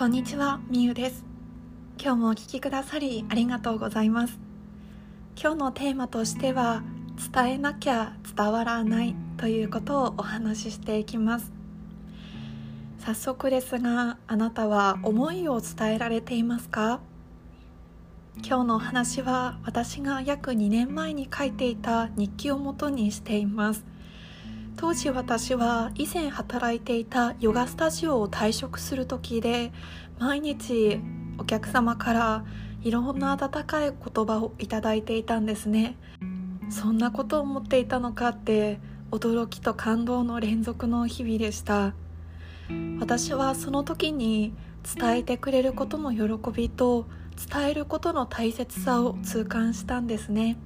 こんにちは、みゆです。今日もお聞きくださりありがとうございます。今日のテーマとしては伝えなきゃ伝わらないということをお話ししていきます。早速ですがあなたは思いを伝えられていますか？今日のお話は私が約2年前に書いていた日記をもとにしています。当時私は以前働いていたヨガスタジオを退職する時で毎日お客様からいろんな温かい言葉をいただいていたんですね。そんなことを思っていたのかって驚きと感動の連続の日々でした。私はその時に伝えてくれることの喜びと伝えることの大切さを痛感したんですね。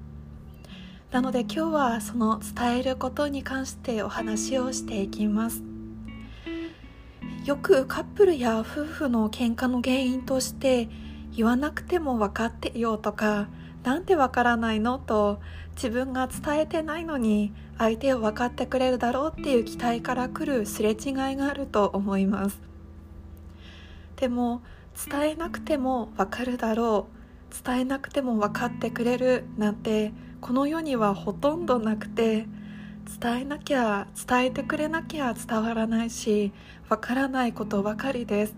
なので今日はその伝えることに関してお話をしていきます。よくカップルや夫婦の喧嘩の原因として言わなくても分かってよとかなんで分からないのと自分が伝えてないのに相手を分かってくれるだろうっていう期待から来るすれ違いがあると思います。でも伝えなくても分かるだろう伝えなくても分かってくれるなんてこの世にはほとんどなくて伝えなきゃ伝えてくれなきゃ伝わらないしわからないことばかりです。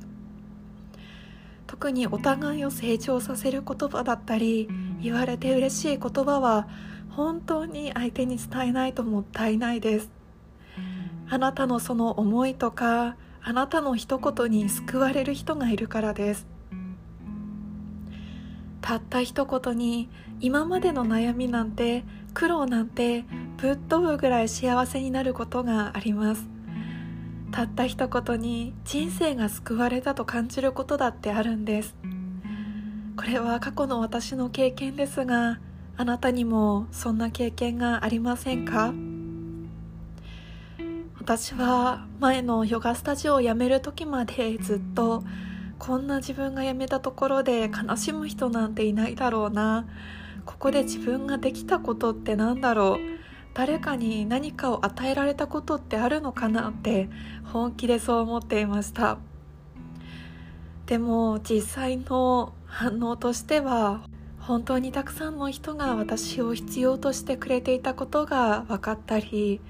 特にお互いを成長させる言葉だったり言われて嬉しい言葉は本当に相手に伝えないともったいないです。あなたのその思いとかあなたの一言に救われる人がいるからです。たった一言に今までの悩みなんて苦労なんてぶっ飛ぶぐらい幸せになることがあります。たった一言に人生が救われたと感じることだってあるんです。これは過去の私の経験ですがあなたにもそんな経験がありませんか？私は前のヨガスタジオを辞める時までずっとこんな自分が辞めたところで悲しむ人なんていないだろうな。ここで自分ができたことって何だろう。誰かに何かを与えられたことってあるのかなって本気でそう思っていました。でも実際の反応としては本当にたくさんの人が私を必要としてくれていたことが分かったり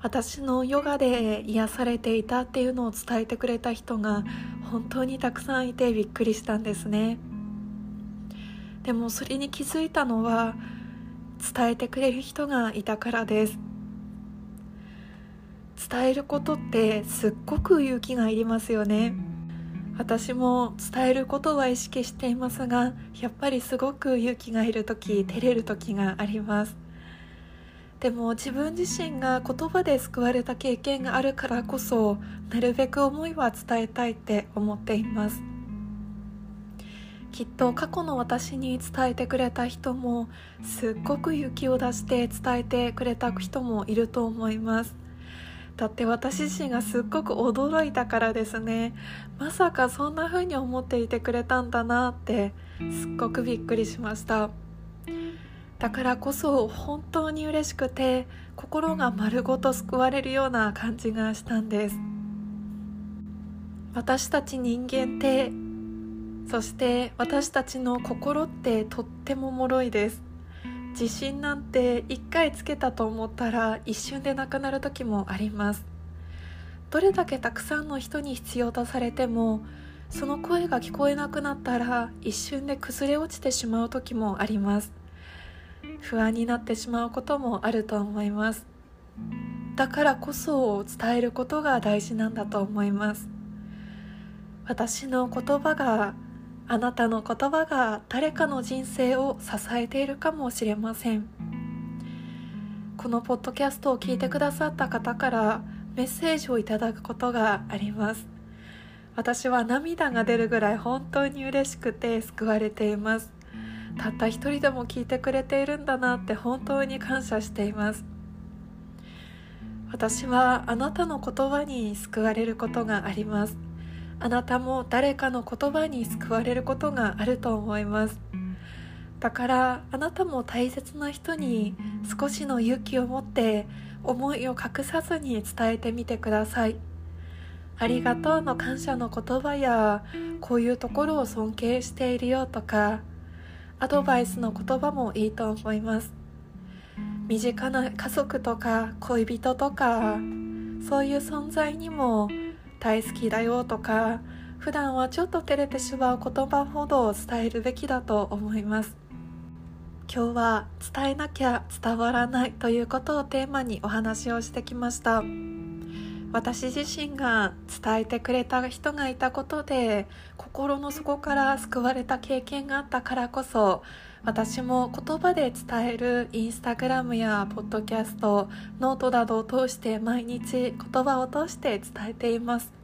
私のヨガで癒されていたっていうのを伝えてくれた人が本当にたくさんいてびっくりしたんですね。でもそれに気づいたのは伝えてくれる人がいたからです。伝えることってすっごく勇気がいりますよね。私も伝えることは意識していますがやっぱりすごく勇気がいる時照れる時があります。でも自分自身が言葉で救われた経験があるからこそなるべく思いは伝えたいって思っています。きっと過去の私に伝えてくれた人もすっごく勇気を出して伝えてくれた人もいると思います。だって私自身がすっごく驚いたからですね。まさかそんな風に思っていてくれたんだなってすっごくびっくりしました。だからこそ本当に嬉しくて心が丸ごと救われるような感じがしたんです。私たち人間ってそして私たちの心ってとっても脆いです。自信なんて一回つけたと思ったら一瞬でなくなる時もあります。どれだけたくさんの人に必要とされてもその声が聞こえなくなったら一瞬で崩れ落ちてしまう時もあります。不安になってしまうこともあると思います。だからこそ伝えることが大事なんだと思います。私の言葉があなたの言葉が誰かの人生を支えているかもしれません。このポッドキャストを聞いてくださった方からメッセージをいただくことがあります。私は涙が出るぐらい本当に嬉しくて救われています。たった一人でも聞いてくれているんだなって本当に感謝しています。私はあなたの言葉に救われることがあります。あなたも誰かの言葉に救われることがあると思います。だからあなたも大切な人に少しの勇気を持って思いを隠さずに伝えてみてください。ありがとうの感謝の言葉やこういうところを尊敬しているよとかアドバイスの言葉もいいと思います。身近な家族とか恋人とかそういう存在にも大好きだよとか普段はちょっと照れてしまう言葉ほど伝えるべきだと思います。今日は伝えなきゃ伝わらないということをテーマにお話をしてきました。私自身が伝えてくれた人がいたことで心の底から救われた経験があったからこそ私も言葉で伝えるインスタグラムやポッドキャストノートなどを通して毎日言葉を通して伝えています。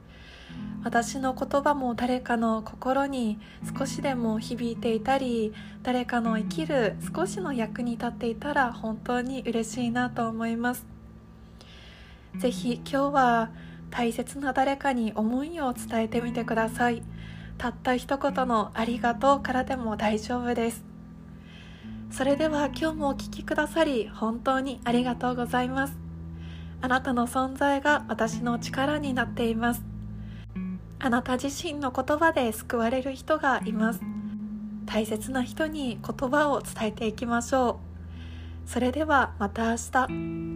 私の言葉も誰かの心に少しでも響いていたり誰かの生きる少しの役に立っていたら本当に嬉しいなと思いますぜひ今日は大切な誰かに思いを伝えてみてください。たった一言のありがとうからでも大丈夫です。それでは今日もお聴きくださり本当にありがとうございます。あなたの存在が私の力になっています。あなた自身の言葉で救われる人がいます。大切な人に言葉を伝えていきましょう。それではまた明日。